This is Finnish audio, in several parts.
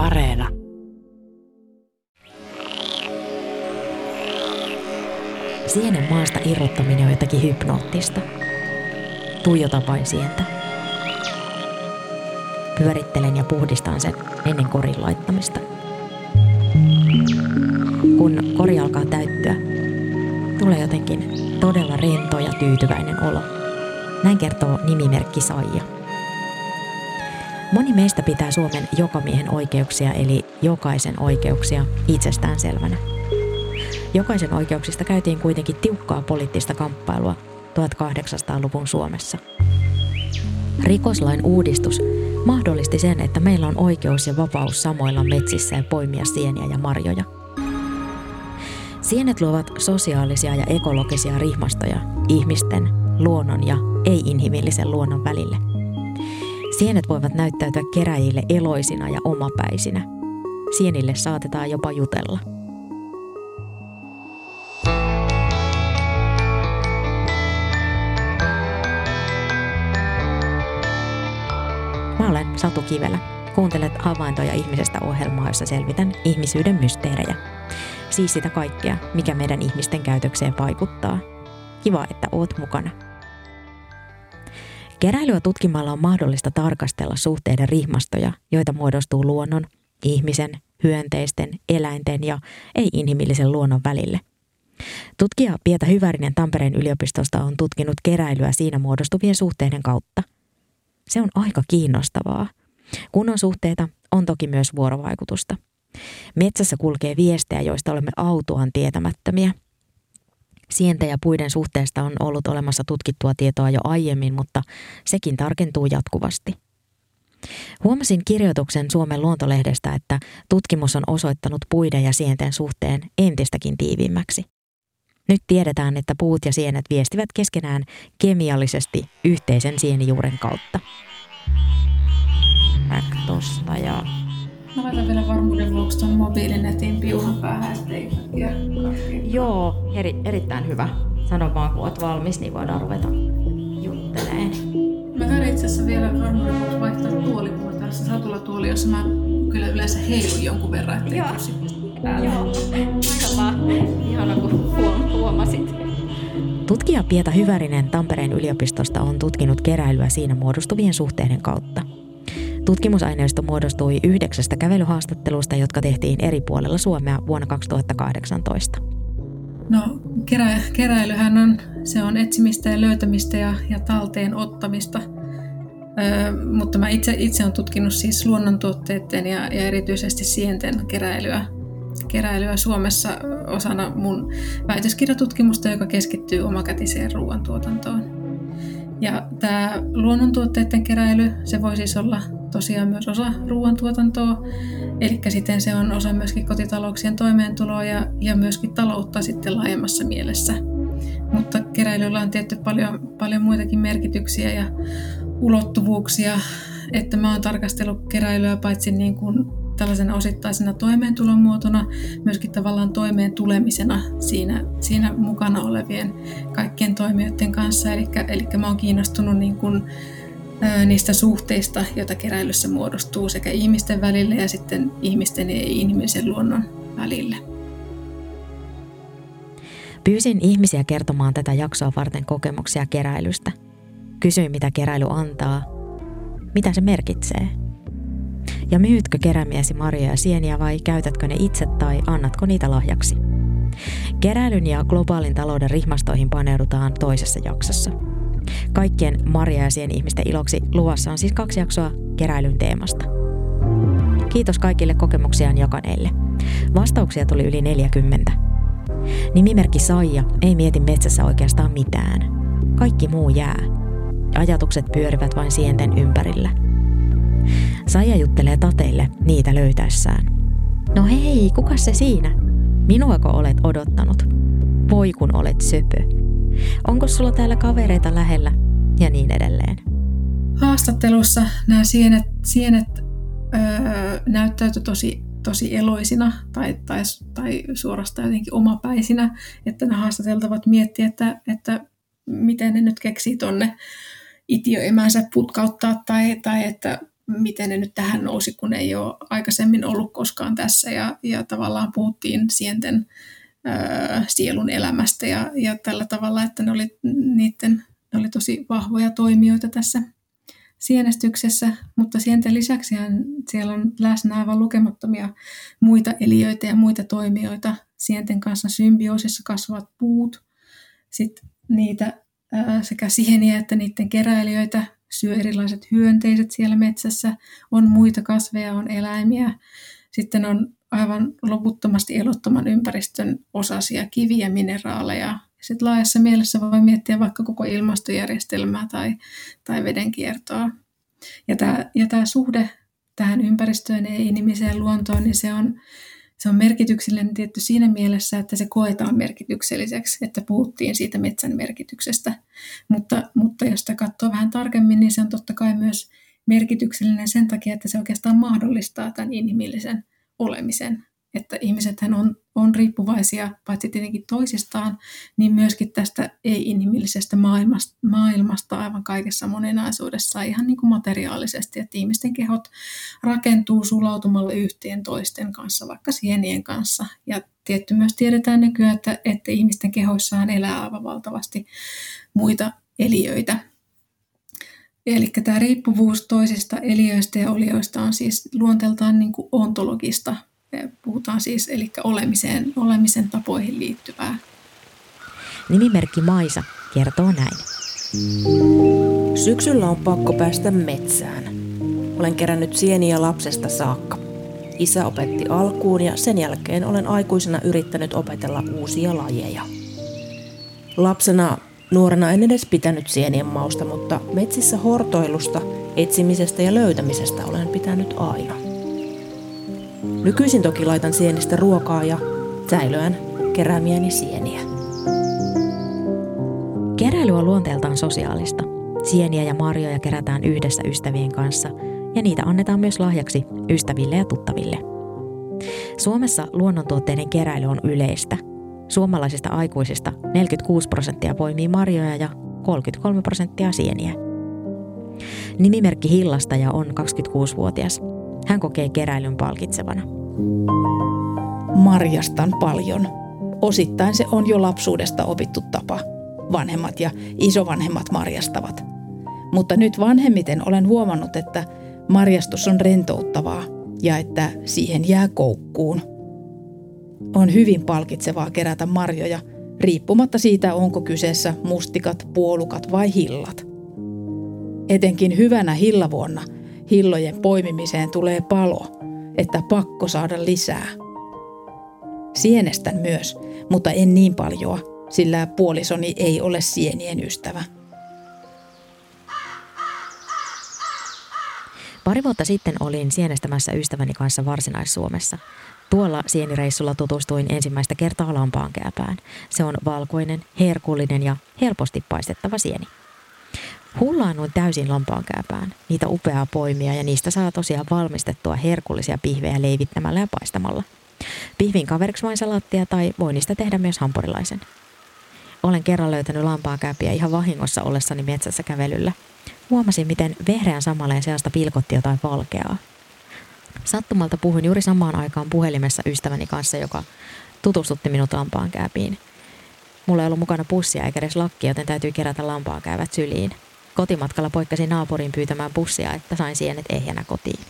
Areena. Sienen maasta irrottaminen on jotakin hypnoottista. Tuijota vain sientä. Pyörittelen ja puhdistan sen ennen korin laittamista. Kun kori alkaa täyttyä, tulee jotenkin todella rento ja tyytyväinen olo. Näin kertoo nimimerkki Saija. Moni meistä pitää Suomen jokamiehen oikeuksia eli jokaisen oikeuksia itsestäänselvänä. Jokaisen oikeuksista käytiin kuitenkin tiukkaa poliittista kamppailua 1800-luvun Suomessa. Rikoslain uudistus mahdollisti sen, että meillä on oikeus ja vapaus samoilla metsissä ja poimia sieniä ja marjoja. Sienet luovat sosiaalisia ja ekologisia rihmastoja ihmisten, luonnon ja ei-inhimillisen luonnon välille. Sienet voivat näyttäytyä keräjille eloisina ja omapäisinä. Sienille saatetaan jopa jutella – Mä olen Satu Kivelä. Kuuntelet havaintoja ihmisestä ohjelmaa, jossa selvitän ihmisyyden mysteerejä. Siis sitä kaikkea, mikä meidän ihmisten käytökseen vaikuttaa. Kiva, että oot mukana. Keräilyä tutkimalla on mahdollista tarkastella suhteiden rihmastoja, joita muodostuu luonnon, ihmisen, hyönteisten, eläinten ja ei-inhimillisen luonnon välille. Tutkija Pieta Hyvärinen Tampereen yliopistosta on tutkinut keräilyä siinä muodostuvien suhteiden kautta – se on aika kiinnostavaa. Kun on suhteita, on toki myös vuorovaikutusta. Metsässä kulkee viestejä, joista olemme autuaan tietämättömiä. Sienten ja puiden suhteesta on ollut olemassa tutkittua tietoa jo aiemmin, mutta sekin tarkentuu jatkuvasti. Huomasin kirjoituksen Suomen luontolehdestä, että tutkimus on osoittanut puiden ja sienten suhteen entistäkin tiiviimmäksi. Nyt tiedetään, että puut ja sienet viestivät keskenään kemiallisesti yhteisen sienijuuren kautta. Back tosta ja... Mä laitan vielä varmuuden vuoksi tuon mobiilinetin piuhan päähän, ettei Joo, eri, erittäin hyvä. Sano vaan, kun oot valmis, niin voidaan ruveta jutteleen. Mä käyn itse asiassa vielä varmuuden vuoksi vaihtaa tuoli, mulla tässä satulatuoli, jossa mä kyllä yleensä heilun jonkun verran, ettei Joo. Joo, mahtavaa. Ihana, kun huomasit. Tutkija Pieta Hyvärinen Tampereen yliopistosta on tutkinut keräilyä siinä muodostuvien suhteiden kautta. Tutkimusaineisto muodostui yhdeksästä kävelyhaastattelusta, jotka tehtiin eri puolella Suomea vuonna 2018. No kerä, keräilyhän on, se on etsimistä ja löytämistä ja, ja talteen ottamista. Ö, mutta mä itse, itse olen tutkinut siis luonnontuotteiden ja, ja erityisesti sienten keräilyä keräilyä Suomessa osana mun väitöskirjatutkimusta, joka keskittyy omakätiseen ruoantuotantoon. Ja tämä luonnontuotteiden keräily, se voi siis olla tosiaan myös osa ruoantuotantoa, eli sitten se on osa myöskin kotitalouksien toimeentuloa ja, ja myöskin taloutta sitten laajemmassa mielessä. Mutta keräilyllä on tietty paljon, paljon muitakin merkityksiä ja ulottuvuuksia, että mä oon tarkastellut keräilyä paitsi niin kuin tällaisena osittaisena toimeentulon muotona, myöskin tavallaan toimeen tulemisena siinä, siinä mukana olevien kaikkien toimijoiden kanssa. Eli, eli mä oon kiinnostunut niin kuin, niistä suhteista, joita keräilyssä muodostuu sekä ihmisten välille ja sitten ihmisten ja inhimillisen luonnon välille. Pyysin ihmisiä kertomaan tätä jaksoa varten kokemuksia keräilystä. Kysyin, mitä keräily antaa, mitä se merkitsee – ja myytkö kerämiesi marjoja ja sieniä vai käytätkö ne itse tai annatko niitä lahjaksi? Keräilyn ja globaalin talouden rihmastoihin paneudutaan toisessa jaksossa. Kaikkien marja- ja sien ihmisten iloksi luvassa on siis kaksi jaksoa keräilyn teemasta. Kiitos kaikille kokemuksiaan jakaneille. Vastauksia tuli yli 40. Nimimerkki Saija ei mieti metsässä oikeastaan mitään. Kaikki muu jää. Ajatukset pyörivät vain sienten ympärillä – Saija juttelee tateille niitä löytäessään. No hei, kuka se siinä? Minuako olet odottanut? Voi kun olet söpö. Onko sulla täällä kavereita lähellä? Ja niin edelleen. Haastattelussa nämä sienet, sienet öö, näyttäytyi tosi, tosi eloisina tai, tai, tai suorastaan jotenkin omapäisinä, että nämä haastateltavat miettiä, että, että miten ne nyt keksii tonne itioimänsä putkauttaa tai, tai että miten ne nyt tähän nousi, kun ei ole aikaisemmin ollut koskaan tässä. Ja, ja tavallaan puhuttiin sienten ää, sielun elämästä ja, ja tällä tavalla, että ne oli, niiden, ne oli tosi vahvoja toimijoita tässä sienestyksessä, mutta sienten lisäksi siellä on läsnä aivan lukemattomia muita eliöitä ja muita toimijoita. Sienten kanssa symbioosissa kasvavat puut, sitten niitä sekä sieniä että niiden keräilijöitä syö erilaiset hyönteiset siellä metsässä, on muita kasveja, on eläimiä, sitten on aivan loputtomasti elottoman ympäristön osasia kiviä, mineraaleja. Sitten laajassa mielessä voi miettiä vaikka koko ilmastojärjestelmää tai, tai vedenkiertoa. Ja tämä, ja tämä suhde tähän ympäristöön ja inimiseen luontoon, niin se on, se on merkityksellinen tietty siinä mielessä, että se koetaan merkitykselliseksi, että puhuttiin siitä metsän merkityksestä. Mutta, mutta jos sitä katsoo vähän tarkemmin, niin se on totta kai myös merkityksellinen sen takia, että se oikeastaan mahdollistaa tämän inhimillisen olemisen että ihmisethän on, on riippuvaisia paitsi tietenkin toisistaan, niin myöskin tästä ei-inhimillisestä maailmasta, maailmasta aivan kaikessa monenaisuudessa ihan niin kuin materiaalisesti, että ihmisten kehot rakentuu sulautumalla yhteen toisten kanssa, vaikka sienien kanssa. Ja tietty myös tiedetään nykyään, että, että ihmisten kehoissaan elää aivan valtavasti muita eliöitä, Eli tämä riippuvuus toisista eliöistä ja olioista on siis luonteeltaan niin kuin ontologista Puhutaan siis eli olemiseen, olemisen tapoihin liittyvää. Nimimerkki Maisa kertoo näin. Syksyllä on pakko päästä metsään. Olen kerännyt sieniä lapsesta saakka. Isä opetti alkuun ja sen jälkeen olen aikuisena yrittänyt opetella uusia lajeja. Lapsena nuorena en edes pitänyt sienien mausta, mutta metsissä hortoilusta, etsimisestä ja löytämisestä olen pitänyt aina. Nykyisin toki laitan sienistä ruokaa ja säilöän keräämiäni sieniä. Keräily on luonteeltaan sosiaalista. Sieniä ja marjoja kerätään yhdessä ystävien kanssa ja niitä annetaan myös lahjaksi ystäville ja tuttaville. Suomessa luonnontuotteiden keräily on yleistä. Suomalaisista aikuisista 46 prosenttia poimii marjoja ja 33 prosenttia sieniä. Nimimerkki Hillasta ja on 26-vuotias. Hän kokee keräilyn palkitsevana. Marjastan paljon. Osittain se on jo lapsuudesta opittu tapa. Vanhemmat ja isovanhemmat marjastavat. Mutta nyt vanhemmiten olen huomannut, että marjastus on rentouttavaa ja että siihen jää koukkuun. On hyvin palkitsevaa kerätä marjoja, riippumatta siitä, onko kyseessä mustikat, puolukat vai hillat. Etenkin hyvänä hillavuonna – hillojen poimimiseen tulee palo, että pakko saada lisää. Sienestän myös, mutta en niin paljoa, sillä puolisoni ei ole sienien ystävä. Pari vuotta sitten olin sienestämässä ystäväni kanssa Varsinais-Suomessa. Tuolla sienireissulla tutustuin ensimmäistä kertaa lampaankääpään. Se on valkoinen, herkullinen ja helposti paistettava sieni. Hullaannuin täysin lampaankääpään, niitä upeaa poimia ja niistä saa tosiaan valmistettua herkullisia pihvejä leivittämällä ja paistamalla. Pihvin kaveriksi voin salattia tai voin niistä tehdä myös hampurilaisen. Olen kerran löytänyt lampaankääpiä ihan vahingossa ollessani metsässä kävelyllä. Huomasin, miten vehreän samaleen seasta pilkotti jotain valkeaa. Sattumalta puhuin juuri samaan aikaan puhelimessa ystäväni kanssa, joka tutustutti minut lampaankääpiin. Mulla ei ollut mukana pussia eikä edes lakkia, joten täytyy kerätä lampaankäävät syliin – Kotimatkalla poikkasin naapurin pyytämään bussia, että sain sienet ehjänä kotiin.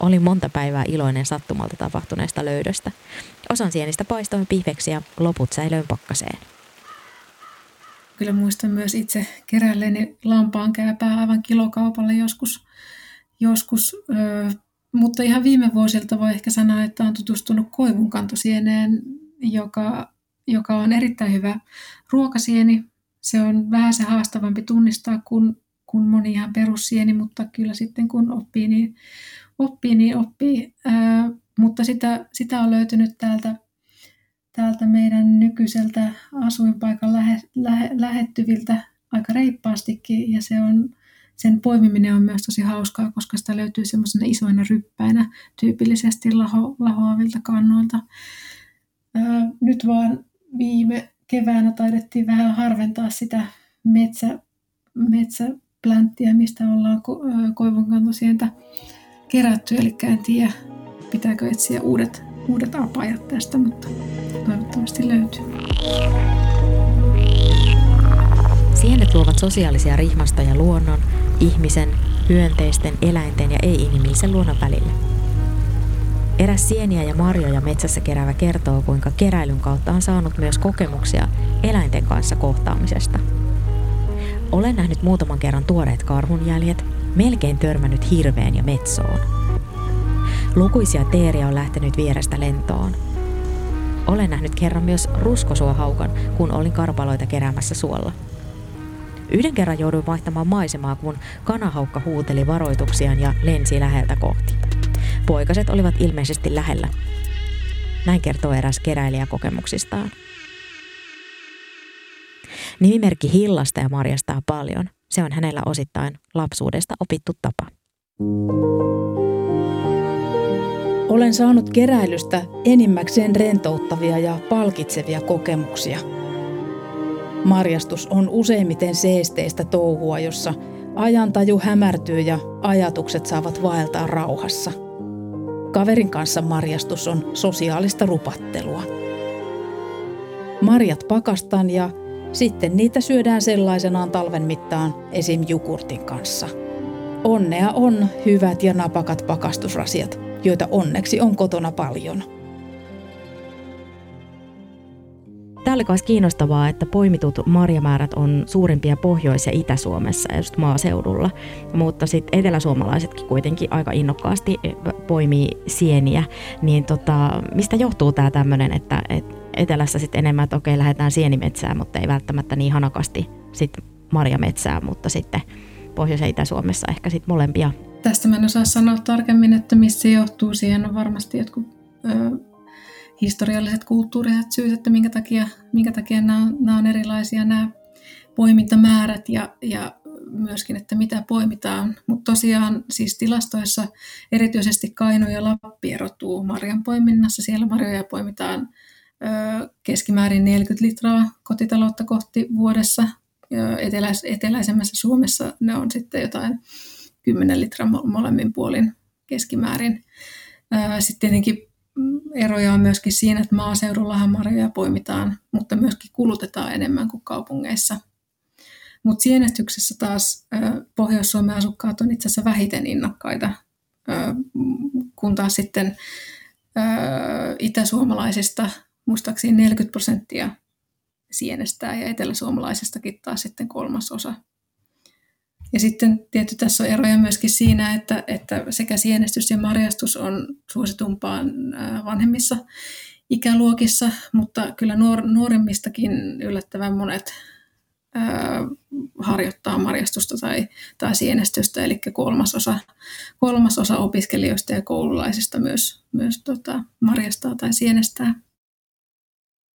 Olin monta päivää iloinen sattumalta tapahtuneesta löydöstä. Osan sienistä paistoin pihveksi ja loput säilöin pakkaseen. Kyllä muistan myös itse kerälleeni lampaan kääpää aivan kilokaupalle joskus, joskus ö, mutta ihan viime vuosilta voi ehkä sanoa, että on tutustunut koivunkantosieneen, joka, joka on erittäin hyvä ruokasieni, se on vähän se haastavampi tunnistaa kuin, kuin moni ihan perussieni, mutta kyllä sitten kun oppii, niin oppii. Niin oppii. Ää, mutta sitä, sitä on löytynyt täältä, täältä meidän nykyiseltä asuinpaikan lähe, lähe, lähettyviltä aika reippaastikin ja se on, sen poimiminen on myös tosi hauskaa, koska sitä löytyy semmoisena isoina ryppäinä tyypillisesti laho, lahoavilta kannoilta. Ää, nyt vaan viime keväänä taidettiin vähän harventaa sitä metsä, plänttiä, mistä ollaan ko- koivunkantosientä kerätty, eli en tiedä, pitääkö etsiä uudet, uudet apajat tästä, mutta toivottavasti löytyy. Sienet luovat sosiaalisia rihmastoja luonnon, ihmisen, hyönteisten, eläinten ja ei-inhimillisen luonnon välille. Eräs sieniä ja marjoja metsässä keräävä kertoo, kuinka keräilyn kautta on saanut myös kokemuksia eläinten kanssa kohtaamisesta. Olen nähnyt muutaman kerran tuoreet karhunjäljet, melkein törmännyt hirveen ja metsoon. Lukuisia teeriä on lähtenyt vierestä lentoon. Olen nähnyt kerran myös ruskosuohaukan, kun olin karpaloita keräämässä suolla – Yhden kerran jouduin vaihtamaan maisemaa, kun kanahaukka huuteli varoituksiaan ja lensi läheltä kohti. Poikaset olivat ilmeisesti lähellä. Näin kertoo eräs keräilijä kokemuksistaan. Nimimerkki Hillasta ja marjastaa paljon. Se on hänellä osittain lapsuudesta opittu tapa. Olen saanut keräilystä enimmäkseen rentouttavia ja palkitsevia kokemuksia – Marjastus on useimmiten seesteistä touhua, jossa ajantaju hämärtyy ja ajatukset saavat vaeltaa rauhassa. Kaverin kanssa marjastus on sosiaalista rupattelua. Marjat pakastan ja sitten niitä syödään sellaisenaan talven mittaan esim. jukurtin kanssa. Onnea on hyvät ja napakat pakastusrasiat, joita onneksi on kotona paljon – Tämä oli myös kiinnostavaa, että poimitut marjamäärät on suurimpia Pohjois- ja Itä-Suomessa, just maaseudulla. Mutta sitten eteläsuomalaisetkin kuitenkin aika innokkaasti eh, poimii sieniä. Niin tota, mistä johtuu tämä tämmöinen, että et etelässä sitten enemmän, että okei, lähdetään sienimetsään, mutta ei välttämättä niin hanakasti sitten marjametsään, mutta sitten Pohjois- ja Itä-Suomessa ehkä sitten molempia. Tästä mä en osaa sanoa tarkemmin, että mistä se johtuu. Siihen on varmasti jotkut historialliset kulttuuriset syyt, että minkä takia, minkä takia nämä, on, nämä on erilaisia nämä poimintamäärät ja, ja myöskin, että mitä poimitaan. Mutta tosiaan siis tilastoissa erityisesti Kaino ja Lappi erottuu marjan poiminnassa. Siellä marjoja poimitaan ö, keskimäärin 40 litraa kotitaloutta kohti vuodessa. Eteläis- eteläisemmässä Suomessa ne on sitten jotain 10 litraa molemmin puolin keskimäärin. Sitten tietenkin eroja on myöskin siinä, että maaseudullahan marjoja poimitaan, mutta myöskin kulutetaan enemmän kuin kaupungeissa. Mutta sienestyksessä taas Pohjois-Suomen asukkaat on itse asiassa vähiten innokkaita, kun taas sitten itäsuomalaisista muistaakseni 40 prosenttia sienestää ja eteläsuomalaisestakin taas sitten kolmas osa ja sitten tietty tässä on eroja myöskin siinä, että, että sekä sienestys ja marjastus on suositumpaa vanhemmissa ikäluokissa, mutta kyllä nuor, nuoremmistakin yllättävän monet ää, harjoittaa marjastusta tai, tai sienestystä, eli kolmasosa, kolmasosa opiskelijoista ja koululaisista myös, myös tota, marjastaa tai sienestää.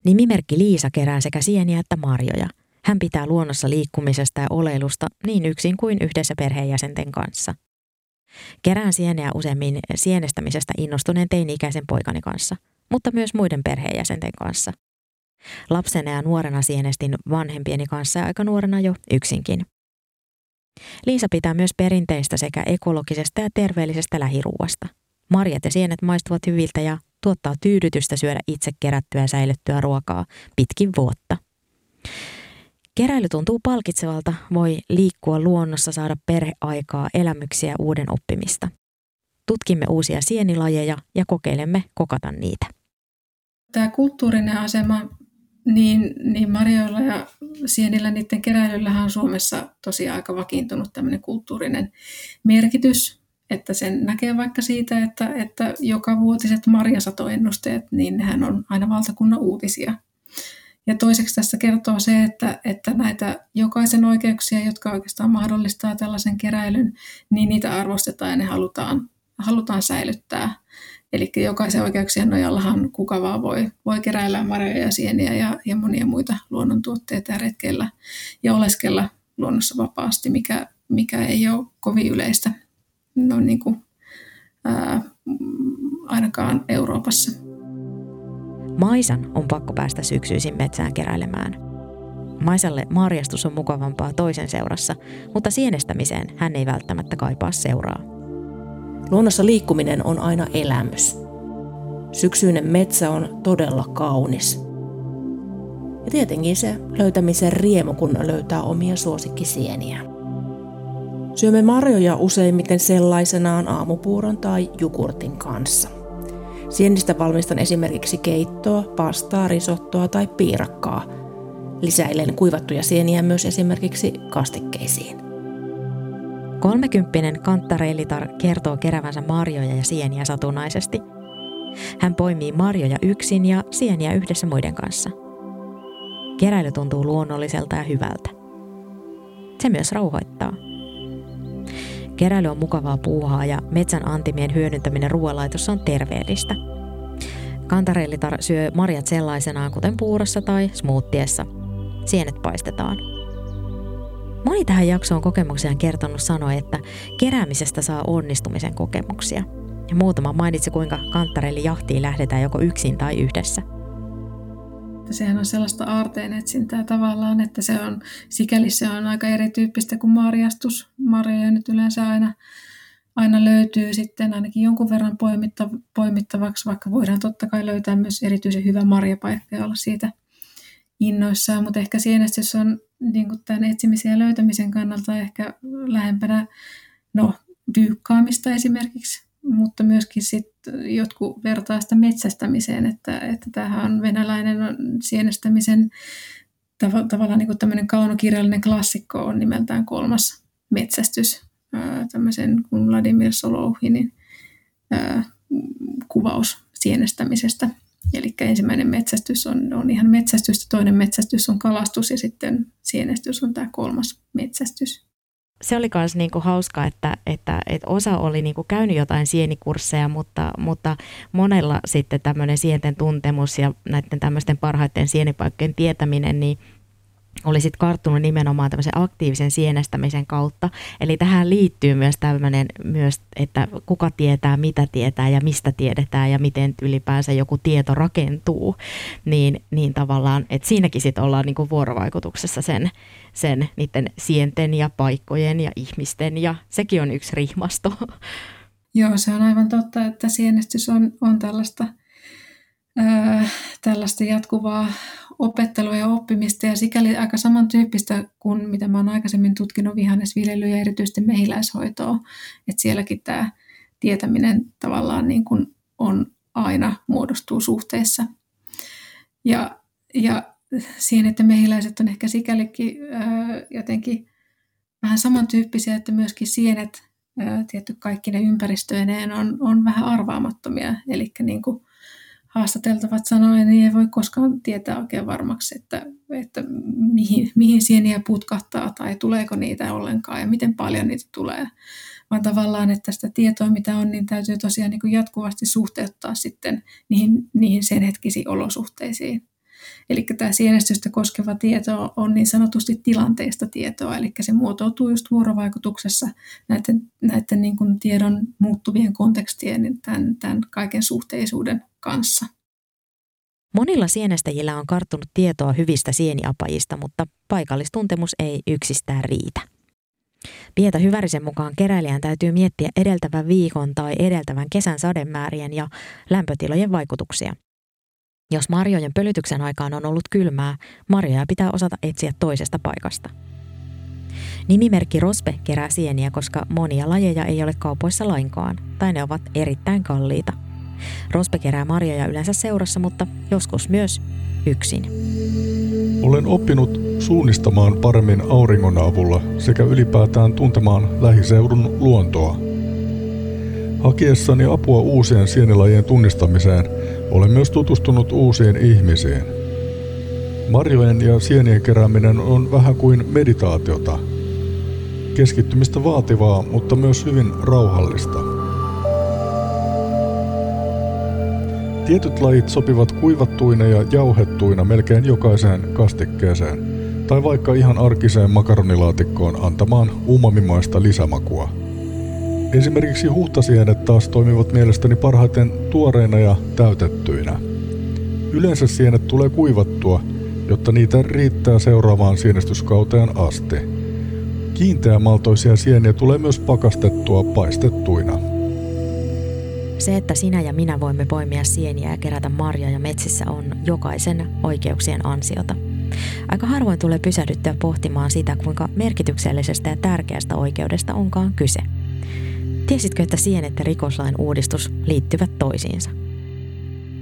Nimimerkki Liisa kerää sekä sieniä että marjoja – hän pitää luonnossa liikkumisesta ja oleilusta niin yksin kuin yhdessä perheenjäsenten kanssa. Kerään sieneä useammin sienestämisestä innostuneen teini-ikäisen poikani kanssa, mutta myös muiden perheenjäsenten kanssa. Lapsena ja nuorena sienestin vanhempieni kanssa ja aika nuorena jo yksinkin. Liisa pitää myös perinteistä sekä ekologisesta ja terveellisestä lähiruuasta. Marjat ja sienet maistuvat hyviltä ja tuottaa tyydytystä syödä itse kerättyä ja säilyttyä ruokaa pitkin vuotta. Keräily tuntuu palkitsevalta, voi liikkua luonnossa, saada perheaikaa, elämyksiä uuden oppimista. Tutkimme uusia sienilajeja ja kokeilemme kokata niitä. Tämä kulttuurinen asema niin, niin marjoilla ja sienillä niiden keräilyllähän on Suomessa tosi aika vakiintunut tämmöinen kulttuurinen merkitys, että sen näkee vaikka siitä, että, että joka vuotiset marjasatoennusteet, niin nehän on aina valtakunnan uutisia. Ja toiseksi tässä kertoo se, että, että näitä jokaisen oikeuksia, jotka oikeastaan mahdollistaa tällaisen keräilyn, niin niitä arvostetaan ja ne halutaan, halutaan säilyttää. Eli jokaisen oikeuksien nojallahan kuka vaan voi, voi keräillä marjoja ja sieniä ja, ja monia muita luonnontuotteita ja retkeillä ja oleskella luonnossa vapaasti, mikä, mikä ei ole kovin yleistä no niin kuin, ää, ainakaan Euroopassa. Maisan on pakko päästä syksyisin metsään keräilemään. Maisalle marjastus on mukavampaa toisen seurassa, mutta sienestämiseen hän ei välttämättä kaipaa seuraa. Luonnossa liikkuminen on aina elämys. Syksyinen metsä on todella kaunis. Ja tietenkin se löytämisen riemu, kun löytää omia suosikkisieniä. Syömme marjoja useimmiten sellaisenaan aamupuuron tai jukurtin kanssa. Sienistä valmistan esimerkiksi keittoa, pastaa, risottoa tai piirakkaa. Lisäilen kuivattuja sieniä myös esimerkiksi kastikkeisiin. Kolmekymppinen kanttareilitar kertoo kerävänsä marjoja ja sieniä satunnaisesti. Hän poimii marjoja yksin ja sieniä yhdessä muiden kanssa. Keräily tuntuu luonnolliselta ja hyvältä. Se myös rauhoittaa. Keräily on mukavaa puuhaa ja metsän antimien hyödyntäminen ruoanlaitossa on terveellistä. Kantareellitar syö marjat sellaisenaan kuten puurossa tai smoothiessa. Sienet paistetaan. Moni tähän jaksoon kokemuksiaan kertonut sanoi, että keräämisestä saa onnistumisen kokemuksia. Ja muutama mainitsi, kuinka kanttareille jahtiin lähdetään joko yksin tai yhdessä – sehän on sellaista aarteen etsintää tavallaan, että se on, sikäli se on aika erityyppistä kuin marjastus. Marjoja nyt yleensä aina, aina löytyy sitten ainakin jonkun verran poimittavaksi, vaikka voidaan totta kai löytää myös erityisen hyvä marjapaikka ja olla siitä innoissaan, mutta ehkä sienestys on niin kuin tämän etsimisen ja löytämisen kannalta ehkä lähempänä no, dyykkaamista esimerkiksi mutta myöskin sit jotkut vertaa sitä metsästämiseen, että, että tämähän on venäläinen sienestämisen tav- tavallaan niin tämmöinen kaunokirjallinen klassikko on nimeltään kolmas metsästys, tämmöisen kuin Vladimir Solouhinin kuvaus sienestämisestä. Eli ensimmäinen metsästys on, on ihan metsästys, toinen metsästys on kalastus ja sitten sienestys on tämä kolmas metsästys se oli myös niinku hauska, että, että, että osa oli niinku käynyt jotain sienikursseja, mutta, mutta monella sitten tämmöinen sienten tuntemus ja näiden tämmöisten parhaiten sienipaikkojen tietäminen, niin oli sitten karttunut nimenomaan tämmöisen aktiivisen sienestämisen kautta. Eli tähän liittyy myös tämmöinen, myös, että kuka tietää, mitä tietää ja mistä tiedetään ja miten ylipäänsä joku tieto rakentuu. Niin, niin tavallaan, että siinäkin sitten ollaan niinku vuorovaikutuksessa sen, sen niiden sienten ja paikkojen ja ihmisten ja sekin on yksi rihmasto. Joo, se on aivan totta, että sienestys on, on tällaista – tällaista jatkuvaa opettelua ja oppimista ja sikäli aika samantyyppistä kuin mitä mä oon aikaisemmin tutkinut vihannesviljelyä ja erityisesti mehiläishoitoa, että sielläkin tämä tietäminen tavallaan niin kuin on aina muodostuu suhteessa. Ja, ja siinä, että mehiläiset on ehkä sikälikin ää, jotenkin vähän samantyyppisiä, että myöskin sienet, ää, tietty kaikki ne ympäristöineen on, on vähän arvaamattomia, eli niin kuin haastateltavat sanoen, niin ei voi koskaan tietää oikein varmaksi, että, että mihin, mihin sieniä putkahtaa tai tuleeko niitä ollenkaan ja miten paljon niitä tulee. Vaan tavallaan, että sitä tietoa mitä on, niin täytyy tosiaan niin kuin jatkuvasti suhteuttaa sitten niihin, niihin sen hetkisiin olosuhteisiin. Eli tämä sienestystä koskeva tieto on niin sanotusti tilanteesta tietoa, eli se muotoutuu just vuorovaikutuksessa näiden, näiden niin kuin tiedon muuttuvien kontekstien, niin tämän, tämän kaiken suhteisuuden kanssa. Monilla sienestäjillä on karttunut tietoa hyvistä sieniapajista, mutta paikallistuntemus ei yksistään riitä. Pietä Hyvärisen mukaan keräilijän täytyy miettiä edeltävän viikon tai edeltävän kesän sademäärien ja lämpötilojen vaikutuksia. Jos marjojen pölytyksen aikaan on ollut kylmää, marjoja pitää osata etsiä toisesta paikasta. Nimimerkki Rospe kerää sieniä, koska monia lajeja ei ole kaupoissa lainkaan, tai ne ovat erittäin kalliita. Rospe kerää marjoja yleensä seurassa, mutta joskus myös yksin. Olen oppinut suunnistamaan paremmin auringon avulla sekä ylipäätään tuntemaan lähiseudun luontoa. Hakiessani apua uusien sienilajien tunnistamiseen olen myös tutustunut uusiin ihmisiin. Marjojen ja sienien kerääminen on vähän kuin meditaatiota. Keskittymistä vaativaa, mutta myös hyvin rauhallista. Tietyt lajit sopivat kuivattuina ja jauhettuina melkein jokaiseen kastikkeeseen, tai vaikka ihan arkiseen makaronilaatikkoon antamaan umamimaista lisämakua – Esimerkiksi huhtasienet taas toimivat mielestäni parhaiten tuoreina ja täytettyinä. Yleensä sienet tulee kuivattua, jotta niitä riittää seuraavaan sienestyskauteen asti. Kiinteämaltoisia sieniä tulee myös pakastettua paistettuina. Se, että sinä ja minä voimme poimia sieniä ja kerätä marjoja metsissä on jokaisen oikeuksien ansiota. Aika harvoin tulee pysähdyttyä pohtimaan sitä, kuinka merkityksellisestä ja tärkeästä oikeudesta onkaan kyse. Tiesitkö, että sienet ja rikoslain uudistus liittyvät toisiinsa?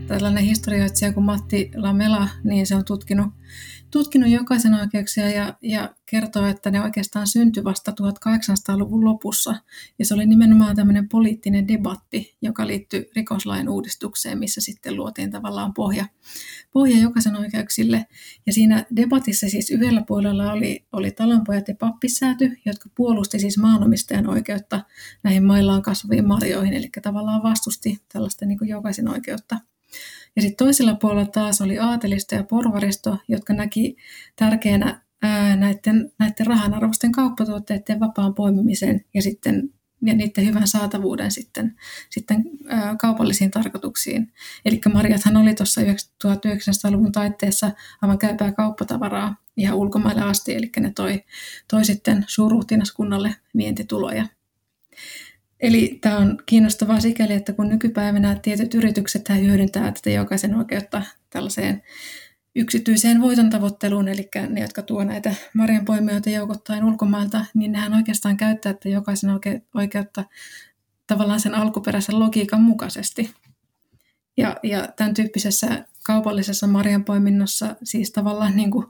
Tällainen historioitsija kuin Matti Lamela, niin se on tutkinut tutkinut jokaisen oikeuksia ja, ja kertoo, että ne oikeastaan syntyi vasta 1800-luvun lopussa. Ja se oli nimenomaan tämmöinen poliittinen debatti, joka liittyi rikoslain uudistukseen, missä sitten luotiin tavallaan pohja, pohja jokaisen oikeuksille. Ja siinä debatissa siis yhdellä puolella oli, oli talonpojat ja pappissääty, jotka puolusti siis maanomistajan oikeutta näihin maillaan kasvaviin marjoihin, eli tavallaan vastusti tällaista niin jokaisen oikeutta ja sitten toisella puolella taas oli aatelisto ja porvaristo, jotka näki tärkeänä ää, näiden, näiden rahanarvoisten kauppatuotteiden vapaan poimimisen ja sitten ja niiden hyvän saatavuuden sitten, sitten ää, kaupallisiin tarkoituksiin. Eli marjathan oli tuossa 1900-luvun taitteessa aivan käypää kauppatavaraa ihan ulkomaille asti, eli ne toi, toi sitten suuruhtinaskunnalle vientituloja. Eli tämä on kiinnostavaa sikäli, että kun nykypäivänä tietyt yritykset hyödyntää tätä jokaisen oikeutta tällaiseen yksityiseen voiton tavoitteluun, eli ne, jotka tuo näitä marjanpoimijoita joukottain ulkomailta, niin nehän oikeastaan käyttää että jokaisen oikeutta tavallaan sen alkuperäisen logiikan mukaisesti. Ja, ja tämän tyyppisessä kaupallisessa marjanpoiminnossa siis tavallaan niin kuin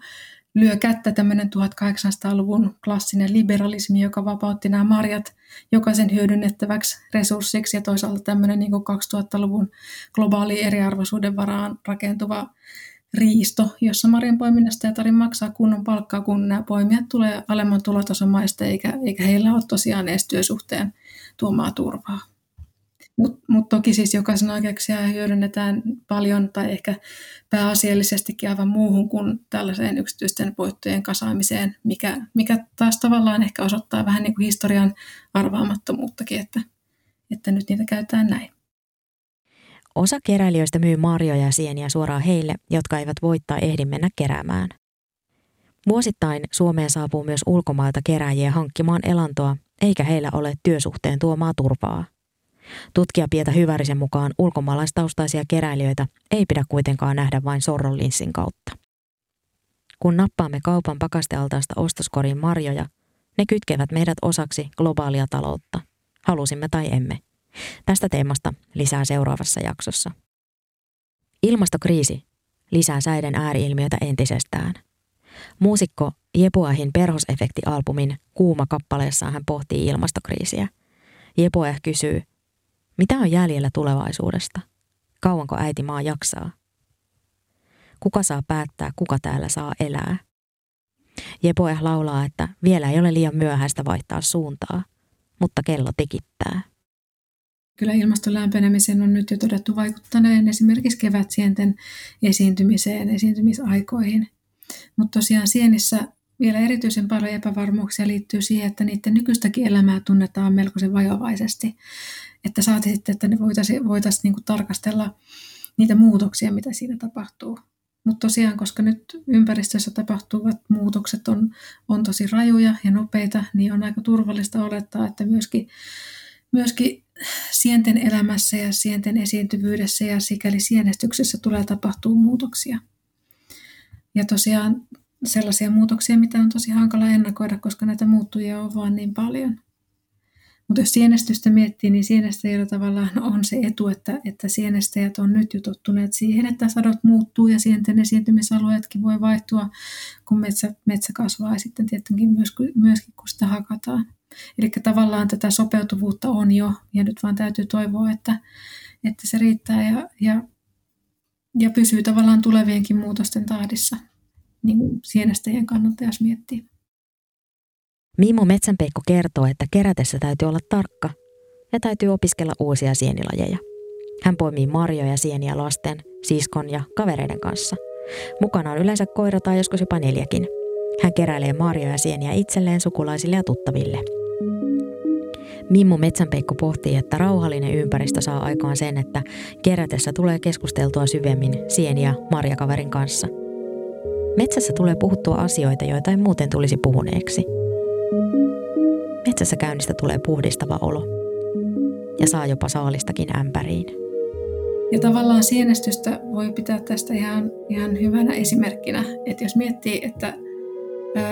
lyö kättä tämmöinen 1800-luvun klassinen liberalismi, joka vapautti nämä marjat jokaisen hyödynnettäväksi resurssiksi ja toisaalta tämmöinen niin kuin 2000-luvun globaali eriarvoisuuden varaan rakentuva riisto, jossa marjan poiminnasta ei tarvitse maksaa kunnon palkkaa, kun nämä poimijat tulee alemman tulotason maista, eikä, eikä heillä ole tosiaan edes työsuhteen tuomaa turvaa. Mutta mut toki siis jokaisen oikeuksia hyödynnetään paljon tai ehkä pääasiallisestikin aivan muuhun kuin tällaiseen yksityisten voittojen kasaamiseen, mikä, mikä taas tavallaan ehkä osoittaa vähän niin kuin historian arvaamattomuuttakin, että, että nyt niitä käytetään näin. Osa keräilijöistä myy marjoja ja sieniä suoraan heille, jotka eivät voi tai ehdi mennä keräämään. Vuosittain Suomeen saapuu myös ulkomailta keräjiä hankkimaan elantoa, eikä heillä ole työsuhteen tuomaa turvaa. Tutkija Pietä Hyvärisen mukaan ulkomaalaistaustaisia keräilijöitä ei pidä kuitenkaan nähdä vain sorron linssin kautta. Kun nappaamme kaupan pakastealtaasta ostoskoriin marjoja, ne kytkevät meidät osaksi globaalia taloutta, halusimme tai emme. Tästä teemasta lisää seuraavassa jaksossa. Ilmastokriisi lisää säiden ääriilmiötä entisestään. Muusikko Jepuahin perhosefekti-albumin Kuuma kappaleessaan hän pohtii ilmastokriisiä. Jepuah kysyy, mitä on jäljellä tulevaisuudesta? Kauanko äiti maa jaksaa? Kuka saa päättää, kuka täällä saa elää? Jepoe laulaa, että vielä ei ole liian myöhäistä vaihtaa suuntaa, mutta kello tikittää. Kyllä ilmaston lämpenemisen on nyt jo todettu vaikuttaneen esimerkiksi kevätsienten esiintymiseen, esiintymisaikoihin. Mutta tosiaan sienissä vielä erityisen paljon epävarmuuksia liittyy siihen, että niiden nykyistäkin elämää tunnetaan melkoisen vajovaisesti että saati sitten, että ne voitaisiin voitaisi niin tarkastella niitä muutoksia, mitä siinä tapahtuu. Mutta tosiaan, koska nyt ympäristössä tapahtuvat muutokset on, on tosi rajuja ja nopeita, niin on aika turvallista olettaa, että myöskin, myöskin sienten elämässä ja sienten esiintyvyydessä ja sikäli sienestyksessä tulee tapahtua muutoksia. Ja tosiaan sellaisia muutoksia, mitä on tosi hankala ennakoida, koska näitä muuttujia on vaan niin paljon – mutta jos sienestystä miettii, niin sienestäjillä tavallaan on se etu, että, että sienestäjät on nyt jo tottuneet siihen, että sadot muuttuu ja sienten esiintymisalueetkin voi vaihtua, kun metsä, metsä kasvaa ja sitten tietenkin myös, myöskin, kun sitä hakataan. Eli tavallaan tätä sopeutuvuutta on jo ja nyt vaan täytyy toivoa, että, että se riittää ja, ja, ja pysyy tavallaan tulevienkin muutosten tahdissa, niin kuin sienestäjien kannalta, jos miettii. Mimmo Metsänpeikko kertoo, että kerätessä täytyy olla tarkka ja täytyy opiskella uusia sienilajeja. Hän poimii marjoja ja sieniä lasten, siskon ja kavereiden kanssa. Mukana on yleensä koira tai joskus jopa neljäkin. Hän keräilee marjoja ja sieniä itselleen, sukulaisille ja tuttaville. Mimmo Metsänpeikko pohtii, että rauhallinen ympäristö saa aikaan sen, että kerätessä tulee keskusteltua syvemmin sieni- ja marjakaverin kanssa. Metsässä tulee puhuttua asioita, joita ei muuten tulisi puhuneeksi. Metsässä käynnistä tulee puhdistava olo ja saa jopa saalistakin ämpäriin. Ja tavallaan sienestystä voi pitää tästä ihan, ihan hyvänä esimerkkinä, että jos miettii, että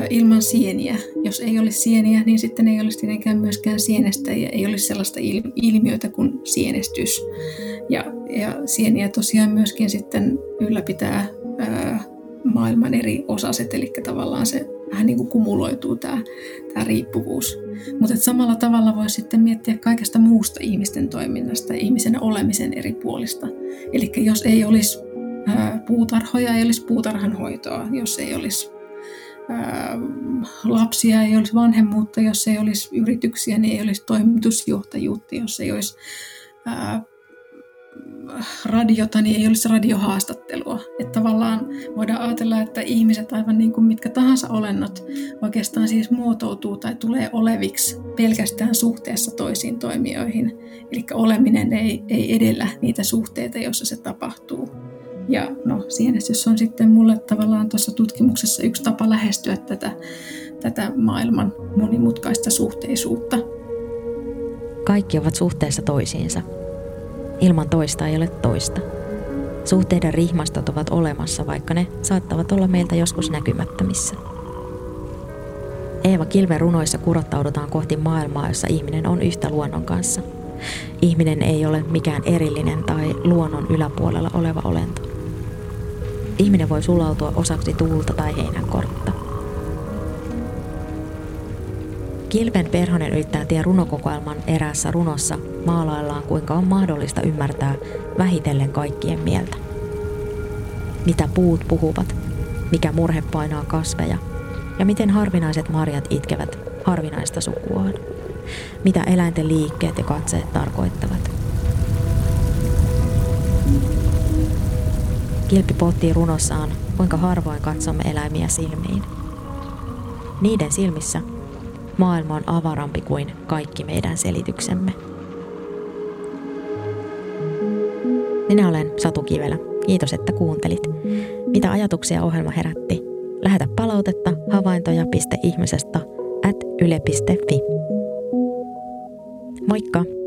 ilman sieniä. Jos ei olisi sieniä, niin sitten ei olisi tietenkään myöskään sienestäjiä, ei olisi sellaista ilmiötä kuin sienestys. Ja, ja sieniä tosiaan myöskin sitten ylläpitää ää, maailman eri osaset, eli tavallaan se vähän niin kuin kumuloituu tämä, tämä riippuvuus. Mutta samalla tavalla voi sitten miettiä kaikesta muusta ihmisten toiminnasta ihmisen olemisen eri puolista. Eli jos ei olisi ää, puutarhoja, ei olisi puutarhanhoitoa, jos ei olisi lapsia, ei olisi vanhemmuutta, jos ei olisi yrityksiä, niin ei olisi toimitusjohtajuutta, jos ei olisi ää, radiota, niin ei olisi radiohaastattelua. Että tavallaan voidaan ajatella, että ihmiset aivan niin kuin mitkä tahansa olennot oikeastaan siis muotoutuu tai tulee oleviksi pelkästään suhteessa toisiin toimijoihin. Eli oleminen ei, ei edellä niitä suhteita, joissa se tapahtuu. Ja no, sienestys on sitten mulle tavallaan tuossa tutkimuksessa yksi tapa lähestyä tätä, tätä maailman monimutkaista suhteisuutta. Kaikki ovat suhteessa toisiinsa. Ilman toista ei ole toista. Suhteiden rihmastot ovat olemassa, vaikka ne saattavat olla meiltä joskus näkymättömissä. Eeva Kilven runoissa kurottaudutaan kohti maailmaa, jossa ihminen on yhtä luonnon kanssa. Ihminen ei ole mikään erillinen tai luonnon yläpuolella oleva olento ihminen voi sulautua osaksi tuulta tai heinänkortta. Kilven Perhonen yrittää tie runokokoelman eräässä runossa maalaillaan, kuinka on mahdollista ymmärtää vähitellen kaikkien mieltä. Mitä puut puhuvat, mikä murhe painaa kasveja ja miten harvinaiset marjat itkevät harvinaista sukuaan. Mitä eläinten liikkeet ja katseet tarkoittavat. Kilpi pohtii runossaan, kuinka harvoin katsomme eläimiä silmiin. Niiden silmissä maailma on avarampi kuin kaikki meidän selityksemme. Minä olen Satu Kivelä. Kiitos, että kuuntelit. Mitä ajatuksia ohjelma herätti? Lähetä palautetta havaintoja.ihmisestä at yle.fi. Moikka!